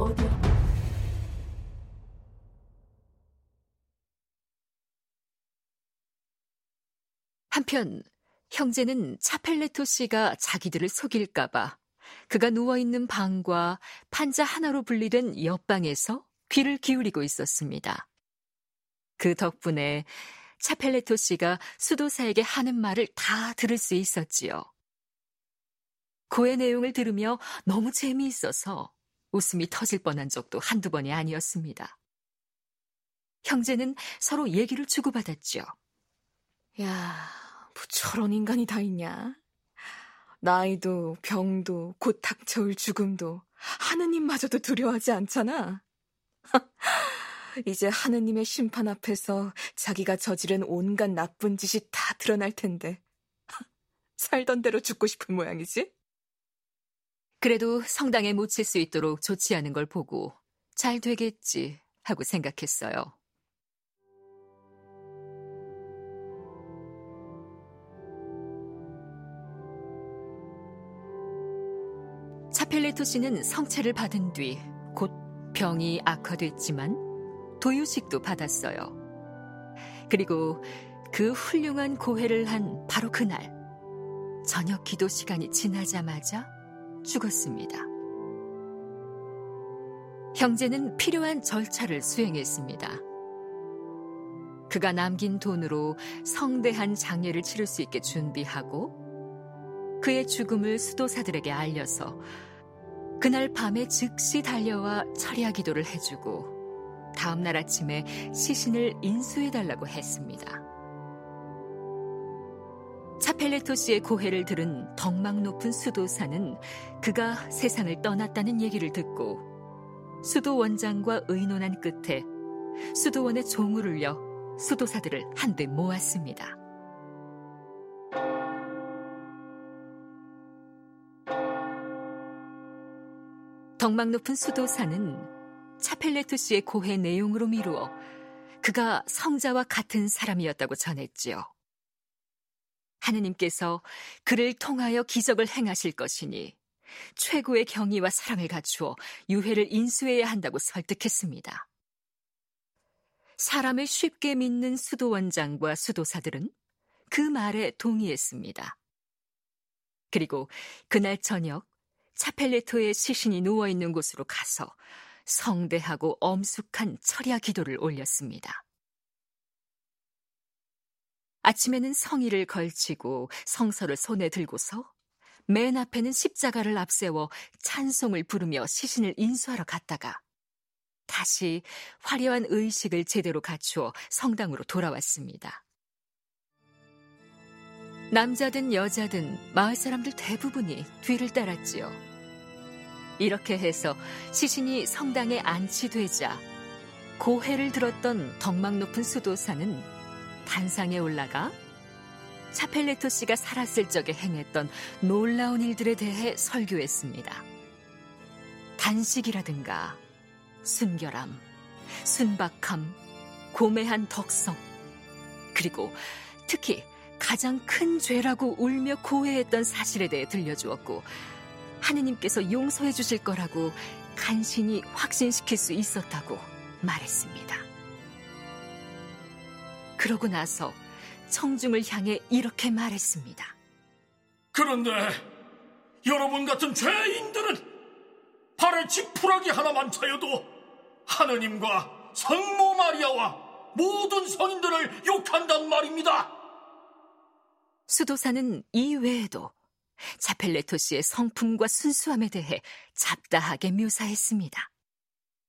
어디야? 한편 형제는 차펠레토 씨가 자기들을 속일까봐 그가 누워있는 방과 판자 하나로 분리된 옆방에서 귀를 기울이고 있었습니다. 그 덕분에 차펠레토 씨가 수도사에게 하는 말을 다 들을 수 있었지요. 고의 내용을 들으며 너무 재미있어서 웃음이 터질 뻔한 적도 한두 번이 아니었습니다. 형제는 서로 얘기를 주고받았죠. 야, 뭐 저런 인간이 다 있냐? 나이도 병도 곧 닥쳐올 죽음도 하느님마저도 두려워하지 않잖아. 이제 하느님의 심판 앞에서 자기가 저지른 온갖 나쁜 짓이 다 드러날 텐데 살던 대로 죽고 싶은 모양이지? 그래도 성당에 묻힐 수 있도록 않은 걸 보고 잘 되겠지 하고 생각했어요. 차펠레토 씨는 성체를 받은 뒤 곧 병이 악화됐지만 도유식도 받았어요. 그리고 그 훌륭한 고해를 한 바로 그날 저녁 기도 시간이 지나자마자 죽었습니다. 형제는 필요한 절차를 수행했습니다. 그가 남긴 돈으로 성대한 장례를 치를 수 있게 준비하고 그의 죽음을 수도사들에게 알려서 그날 밤에 즉시 달려와 철야 기도를 해주고 다음날 아침에 시신을 인수해달라고 했습니다. 차펠레토 씨의 고해를 들은 덕망 높은 수도사는 그가 세상을 떠났다는 얘기를 듣고 수도 원장과 의논한 끝에 수도원의 종을 울려 수도사들을 한데 모았습니다. 덕망 높은 수도사는 차펠레토 씨의 고해 내용으로 미루어 그가 성자와 같은 사람이었다고 전했지요. 하느님께서 그를 통하여 기적을 행하실 것이니 최고의 경의와 사랑을 갖추어 유해를 인수해야 한다고 설득했습니다. 사람을 쉽게 믿는 수도원장과 수도사들은 그 말에 동의했습니다. 그리고 그날 저녁 차펠레토의 시신이 누워있는 곳으로 가서 성대하고 엄숙한 철야 기도를 올렸습니다. 아침에는 성의를 걸치고 성서를 손에 들고서 맨 앞에는 십자가를 앞세워 찬송을 부르며 시신을 인수하러 갔다가 다시 화려한 의식을 제대로 갖추어 성당으로 돌아왔습니다. 남자든 여자든 마을 사람들 대부분이 뒤를 따랐지요. 이렇게 해서 시신이 성당에 안치되자 고해를 들었던 덕망 높은 수도사는 단상에 올라가 차펠레토 씨가 살았을 적에 행했던 놀라운 일들에 대해 설교했습니다. 단식이라든가 순결함, 순박함, 고매한 덕성, 그리고 특히 가장 큰 죄라고 울며 고해했던 사실에 대해 들려주었고, 하느님께서 용서해 주실 거라고 간신히 확신시킬 수 있었다고 말했습니다. 그러고 나서 청중을 향해 이렇게 말했습니다. 그런데 여러분 같은 죄인들은 발에 지푸라기 하나만 차여도 하느님과 성모 마리아와 모든 성인들을 욕한단 말입니다. 수도사는 이외에도 자펠레토 씨의 성품과 순수함에 대해 잡다하게 묘사했습니다.